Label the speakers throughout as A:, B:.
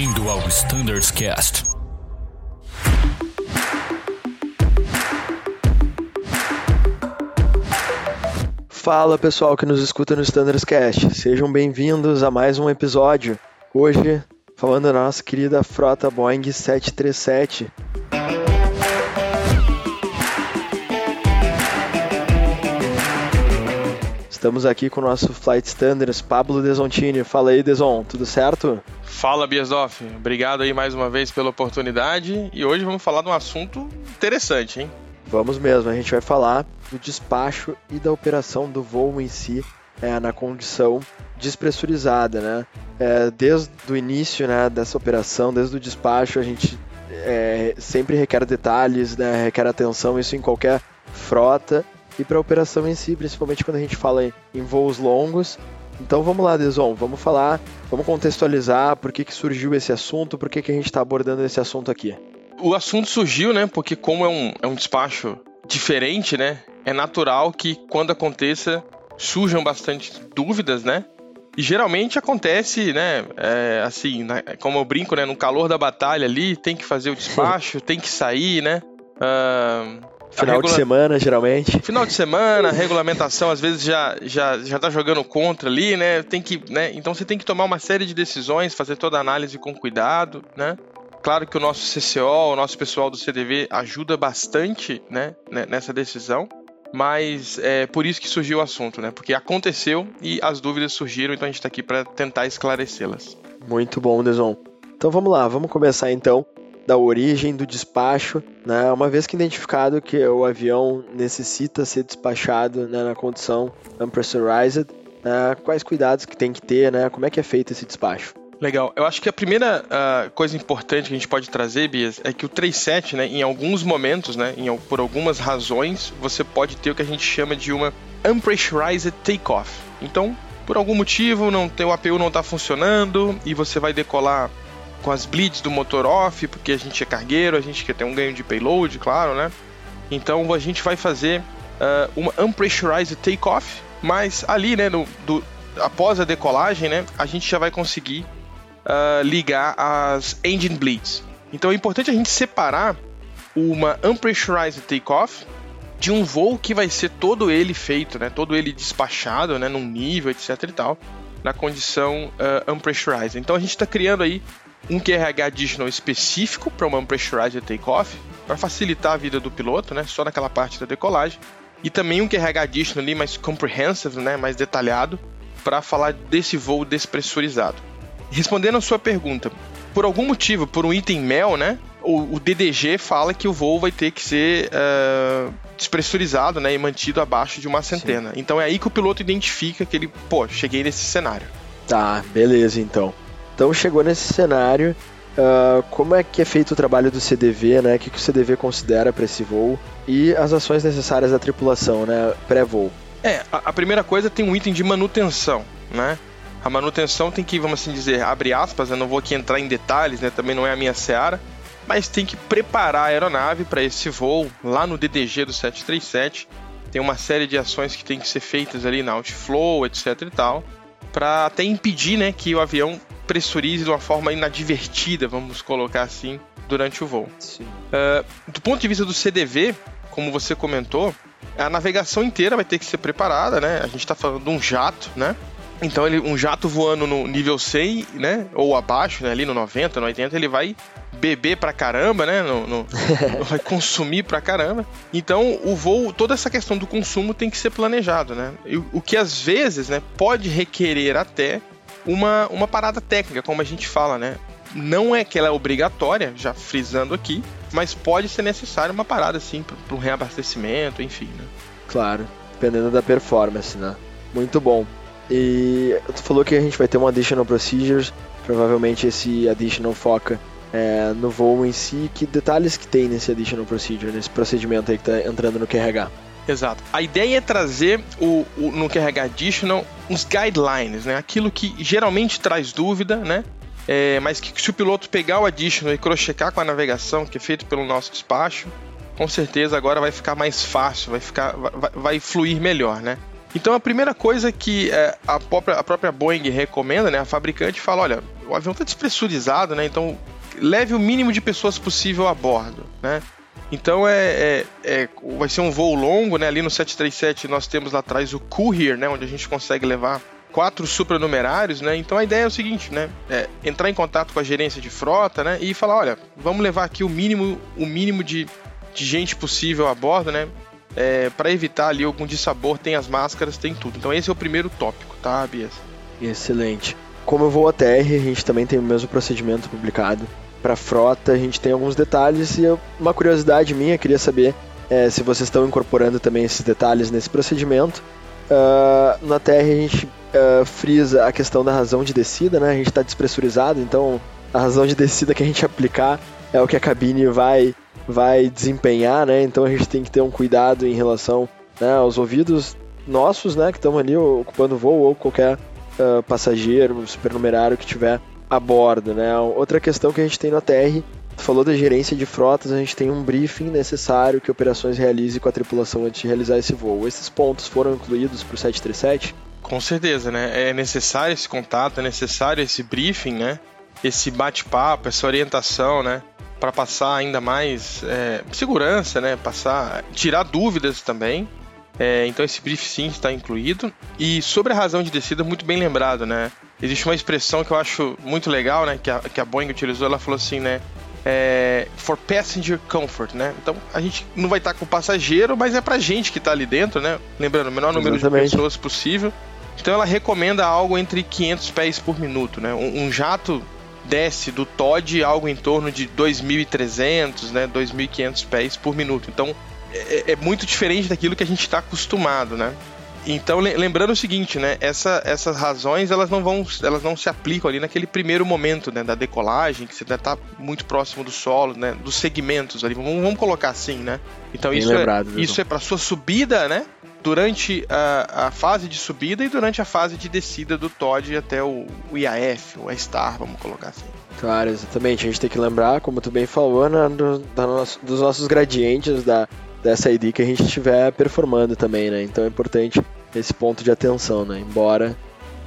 A: Bem-vindo ao Standards Cast.
B: Fala pessoal que nos escuta no Standards Cast, sejam bem-vindos a mais um episódio. Hoje, falando da nossa querida frota Boeing 737. Estamos aqui com o nosso Flight Standards, Pablo Desontini. Fala aí, Deson, tudo certo?
C: Fala, Biasdoff. Obrigado aí mais uma vez pela oportunidade. E hoje vamos falar de um assunto interessante, hein?
B: Vamos mesmo, a gente vai falar do despacho e da operação do voo em si é, na condição despressurizada, né? É, desde o início né, dessa operação, desde o despacho, a gente é, sempre requer detalhes, né, requer atenção, isso em qualquer frota e para a operação em si, principalmente quando a gente fala em, voos longos. Então vamos lá, Deson, vamos falar, vamos contextualizar por que, que surgiu esse assunto, por que, que a gente está abordando esse assunto aqui.
C: O assunto surgiu, né? Porque como é um, é um despacho diferente, né? É natural que quando aconteça surjam bastante dúvidas, né? E geralmente acontece, né? É, assim, como eu brinco, né? No calor da batalha ali, tem que fazer o despacho, tem que sair, né? Uh,
B: Final regula... de semana, geralmente.
C: Final de semana, regulamentação às vezes já, já, já tá jogando contra ali, né? Tem que, né? Então você tem que tomar uma série de decisões, fazer toda a análise com cuidado, né? Claro que o nosso CCO, o nosso pessoal do CDV ajuda bastante, né, nessa decisão, mas é por isso que surgiu o assunto, né? Porque aconteceu e as dúvidas surgiram, então a gente está aqui para tentar esclarecê-las.
B: Muito bom, Deson. Então vamos lá, vamos começar então da origem do despacho, né? Uma vez que identificado que o avião necessita ser despachado né, na condição unpressurized, né, quais cuidados que tem que ter, né? Como é que é feito esse despacho?
C: Legal. Eu acho que a primeira uh, coisa importante que a gente pode trazer, Bias, é que o 37, né, em alguns momentos, né, em, por algumas razões, você pode ter o que a gente chama de uma unpressurized takeoff. Então, por algum motivo, não tem, o APU não está funcionando e você vai decolar com as bleeds do motor off, porque a gente é cargueiro, a gente quer ter um ganho de payload, claro, né? Então a gente vai fazer uh, uma unpressurized takeoff, mas ali, né, no, do, após a decolagem, né, a gente já vai conseguir uh, ligar as engine bleeds. Então é importante a gente separar uma unpressurized takeoff de um voo que vai ser todo ele feito, né, todo ele despachado, né, num nível, etc e tal, na condição uh, unpressurized. Então a gente está criando aí um QRH additional específico para uma unpressurized takeoff, para facilitar a vida do piloto, né, só naquela parte da decolagem, e também um QRH additional ali mais comprehensive, né, mais detalhado, para falar desse voo despressurizado. Respondendo a sua pergunta, por algum motivo, por um item MEL, né, o, o DDG fala que o voo vai ter que ser uh, despressurizado né, e mantido abaixo de uma centena. Sim. Então é aí que o piloto identifica que ele, pô, cheguei nesse cenário.
B: Tá, beleza então. Então chegou nesse cenário, uh, como é que é feito o trabalho do CDV, né? O que, que o CDV considera para esse voo e as ações necessárias da tripulação, né? Pré-voo.
C: É, a, a, primeira coisa tem um item de manutenção, né? A manutenção tem que, vamos assim dizer, abre aspas, eu não vou aqui entrar em detalhes, né? Também não é a minha seara, mas tem que preparar a aeronave para esse voo lá no DDG do 737. Tem uma série de ações que tem que ser feitas ali na outflow, etc e tal, para até impedir, né, que o avião pressurize de uma forma inadvertida, vamos colocar assim, durante o voo. Uh, do ponto de vista do CDV, como você comentou, a navegação inteira vai ter que ser preparada, né? A gente está falando de um jato, né? Então, ele, um jato voando no nível 100, né? Ou abaixo, né? ali no 90, no 80, ele vai beber pra caramba, né? No, no, vai consumir pra caramba. Então, o voo, toda essa questão do consumo tem que ser planejado, né? E, o que às vezes, né, pode requerer até uma, uma parada técnica, como a gente fala, né? Não é que ela é obrigatória, já frisando aqui, mas pode ser necessária uma parada assim para um reabastecimento, enfim, né?
B: Claro, dependendo da performance, né? Muito bom. E tu falou que a gente vai ter um additional procedures, provavelmente esse additional foca é, no voo em si. Que detalhes que tem nesse additional procedure, nesse procedimento aí que está entrando no QRH?
C: Exato. A ideia é trazer o, o, no QRH Additional uns guidelines, né? Aquilo que geralmente traz dúvida, né? É, mas que se o piloto pegar o Additional e crochecar com a navegação, que é feito pelo nosso despacho, com certeza agora vai ficar mais fácil, vai, ficar, vai, vai fluir melhor, né? Então a primeira coisa que é, a, própria, a própria Boeing recomenda, né? A fabricante fala, olha, o avião está despressurizado, né? Então leve o mínimo de pessoas possível a bordo, né? Então é, é, é, vai ser um voo longo, né? Ali no 737 nós temos lá atrás o Courier, né? Onde a gente consegue levar quatro supranumerários, né? Então a ideia é o seguinte, né? É entrar em contato com a gerência de frota, né? E falar, olha, vamos levar aqui o mínimo, o mínimo de, de gente possível a bordo, né? É, para evitar ali algum dissabor, tem as máscaras, tem tudo. Então esse é o primeiro tópico, tá, Bias?
B: Excelente. Como eu vou a TR, a gente também tem o mesmo procedimento publicado. Para frota, a gente tem alguns detalhes e uma curiosidade minha, queria saber é, se vocês estão incorporando também esses detalhes nesse procedimento. Uh, na TR a gente uh, frisa a questão da razão de descida, né? A gente está despressurizado, então a razão de descida que a gente aplicar é o que a cabine vai, vai desempenhar, né? Então a gente tem que ter um cuidado em relação né, aos ouvidos nossos, né? Que estão ali ocupando voo ou qualquer uh, passageiro, supernumerário que tiver a bordo, né? Outra questão que a gente tem na TR, falou da gerência de frotas, a gente tem um briefing necessário que operações realize com a tripulação antes de realizar esse voo. Esses pontos foram incluídos para o 737?
C: Com certeza, né? É necessário esse contato, é necessário esse briefing, né? Esse bate-papo, essa orientação, né? Para passar ainda mais é, segurança, né? Passar, tirar dúvidas também. É, então esse briefing sim está incluído. E sobre a razão de descida, muito bem lembrado, né? Existe uma expressão que eu acho muito legal, né? Que a, que a Boeing utilizou, ela falou assim, né? É, for passenger comfort, né? Então a gente não vai estar com o passageiro, mas é pra gente que está ali dentro, né? Lembrando, o menor número Exatamente. de pessoas possível. Então ela recomenda algo entre 500 pés por minuto, né? Um, um jato desce do Todd algo em torno de 2.300, né? 2.500 pés por minuto. Então é, é muito diferente daquilo que a gente está acostumado, né? Então, lembrando o seguinte, né? Essa, essas razões elas não vão, elas não se aplicam ali naquele primeiro momento, né? Da decolagem, que você está muito próximo do solo, né? Dos segmentos ali. Vamos, vamos colocar assim, né? Então Bem isso é lembrado, é, isso é para sua subida, né? Durante a, a, fase de subida e durante a fase de descida do Todd até o, o IAF, o A-Star, vamos colocar assim.
B: Claro, exatamente. A gente tem que lembrar, como tu bem falou, né, do, nosso, dos nossos gradientes da, dessa ID que a gente estiver performando também, né? Então é importante esse ponto de atenção, né? Embora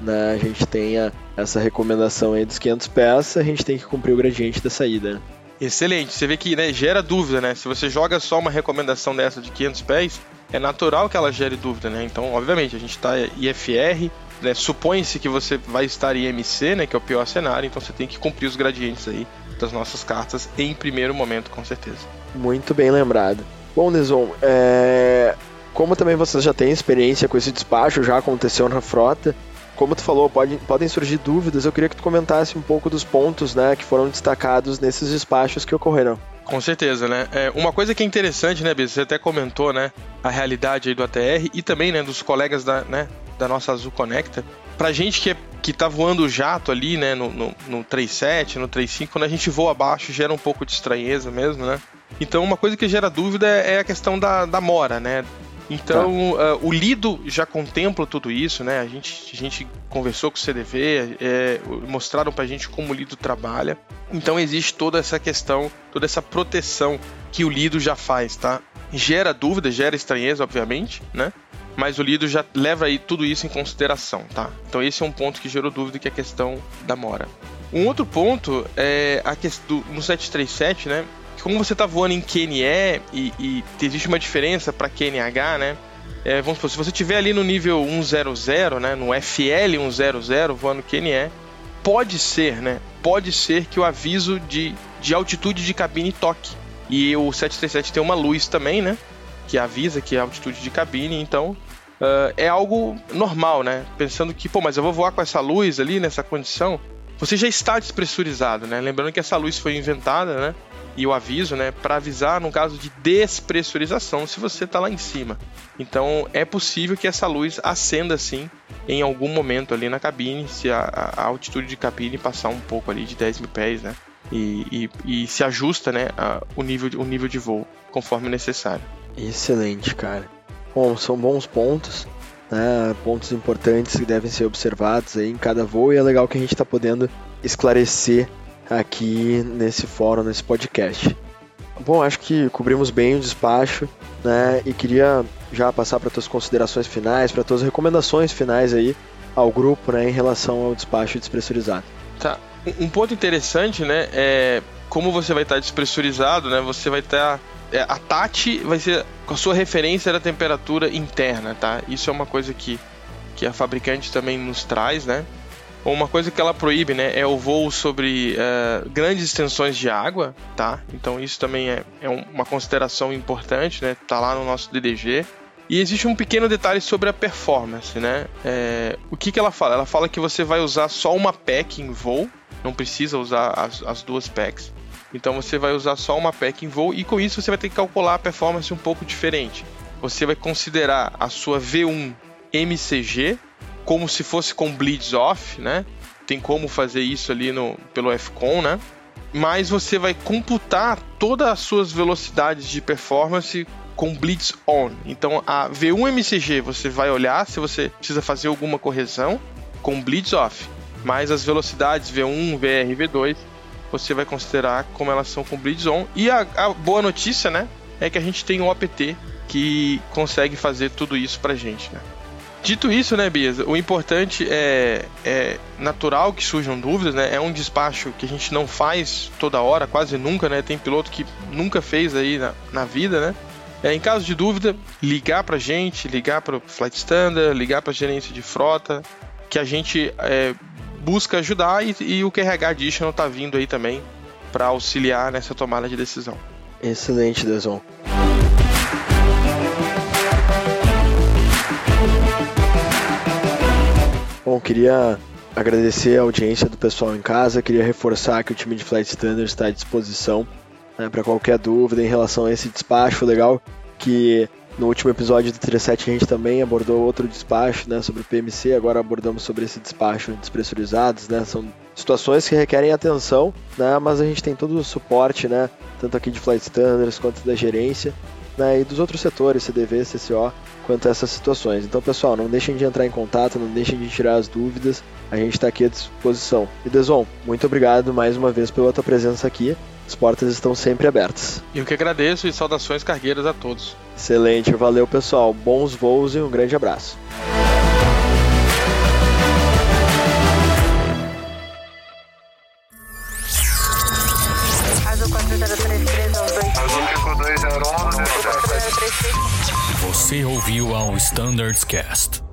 B: né, a gente tenha essa recomendação aí dos 500 pés, a gente tem que cumprir o gradiente da saída.
C: Excelente. Você vê que né, gera dúvida, né? Se você joga só uma recomendação dessa de 500 pés, é natural que ela gere dúvida, né? Então, obviamente, a gente está IFR, né? supõe-se que você vai estar em MC, né? Que é o pior cenário, então você tem que cumprir os gradientes aí das nossas cartas em primeiro momento, com certeza.
B: Muito bem lembrado. Bom, Neson, é... como também vocês já têm experiência com esse despacho, já aconteceu na frota, como tu falou, pode, podem surgir dúvidas, eu queria que tu comentasse um pouco dos pontos né, que foram destacados nesses despachos que ocorreram.
C: Com certeza, né? É, uma coisa que é interessante, né, Bis? Você até comentou, né, a realidade aí do ATR e também, né, dos colegas da, né, da nossa Azul Conecta. Pra gente que, é, que tá voando o jato ali, né, no, no, no 37, no 35, quando a gente voa abaixo, gera um pouco de estranheza mesmo, né? Então, uma coisa que gera dúvida é a questão da, da mora, né? Então, tá. uh, o Lido já contempla tudo isso, né? A gente, a gente conversou com o CDV, é, mostraram pra gente como o Lido trabalha. Então, existe toda essa questão, toda essa proteção que o Lido já faz, tá? Gera dúvida, gera estranheza, obviamente, né? Mas o Lido já leva aí tudo isso em consideração, tá? Então, esse é um ponto que gerou dúvida, que é a questão da mora. Um outro ponto é a questão no 737, né? Como você está voando em QNE e, e existe uma diferença para QNH, né? É, vamos supor, se você estiver ali no nível 100, né, no FL 100 voando QNE, pode ser, né? Pode ser que o aviso de, de altitude de cabine toque. E o 737 tem uma luz também, né? Que avisa que é altitude de cabine, então uh, é algo normal, né? Pensando que, pô, mas eu vou voar com essa luz ali nessa condição. Você já está despressurizado, né? Lembrando que essa luz foi inventada, né? E o aviso, né, para avisar no caso de despressurização se você está lá em cima. Então é possível que essa luz acenda assim em algum momento ali na cabine, se a, a altitude de cabine passar um pouco ali de 10 mil pés, né? E, e, e se ajusta, né, a, o, nível, o nível de voo conforme necessário.
B: Excelente, cara. Bom, são bons pontos, né? Pontos importantes que devem ser observados aí em cada voo e é legal que a gente está podendo esclarecer aqui nesse fórum, nesse podcast. Bom, acho que cobrimos bem o despacho, né? E queria já passar para tuas considerações finais, para tuas recomendações finais aí ao grupo, né, em relação ao despacho despressurizado.
C: Tá. Um ponto interessante, né, é como você vai estar despressurizado, né, você vai estar... É, a TAT vai ser com a sua referência da temperatura interna, tá? Isso é uma coisa que, que a fabricante também nos traz, né? Uma coisa que ela proíbe, né, é o voo sobre uh, grandes extensões de água, tá? Então isso também é, é uma consideração importante, né? Tá lá no nosso DDG. E existe um pequeno detalhe sobre a performance, né? É, o que, que ela fala? Ela fala que você vai usar só uma pack em voo, não precisa usar as, as duas packs. Então você vai usar só uma pack em voo e com isso você vai ter que calcular a performance um pouco diferente. Você vai considerar a sua V1 MCG como se fosse com bleeds off, né? Tem como fazer isso ali no, pelo FCON, né? Mas você vai computar todas as suas velocidades de performance com Blitz On. Então a V1 MCG você vai olhar se você precisa fazer alguma correção com Blitz Off. Mas as velocidades V1, VR e V2 você vai considerar como elas são com Blitz On. E a, a boa notícia, né, é que a gente tem um OPT que consegue fazer tudo isso pra gente, né? Dito isso, né, Bias, o importante é, é natural que surjam dúvidas, né? É um despacho que a gente não faz toda hora, quase nunca, né? Tem piloto que nunca fez aí na, na vida, né? É, em caso de dúvida, ligar para a gente, ligar para o Flight Standard, ligar para a gerência de frota, que a gente é, busca ajudar e, e, o QRH Additional está vindo aí também para auxiliar nessa tomada de decisão.
B: Excelente, Dezon. Bom, queria agradecer a audiência do pessoal em casa, queria reforçar que o time de Flight Standard está à disposição né, para qualquer dúvida em relação a esse despacho legal, que no último episódio do 37 a gente também abordou outro despacho né, sobre o PMC, agora abordamos sobre esse despacho despressurizados, né, são situações que requerem atenção, né, mas a gente tem todo o suporte, né, tanto aqui de Flight Standards quanto da gerência, né, e dos outros setores, CDV, CCO, quanto a essas situações. Então, pessoal, não deixem de entrar em contato, não deixem de tirar as dúvidas, a gente está aqui à disposição. E Deson, muito obrigado mais uma vez pela tua presença aqui. As portas estão sempre abertas.
C: Eu que agradeço e saudações cargueiras a todos.
B: Excelente, valeu pessoal. Bons voos e um grande abraço.
A: Ouviu ao Standards Cast.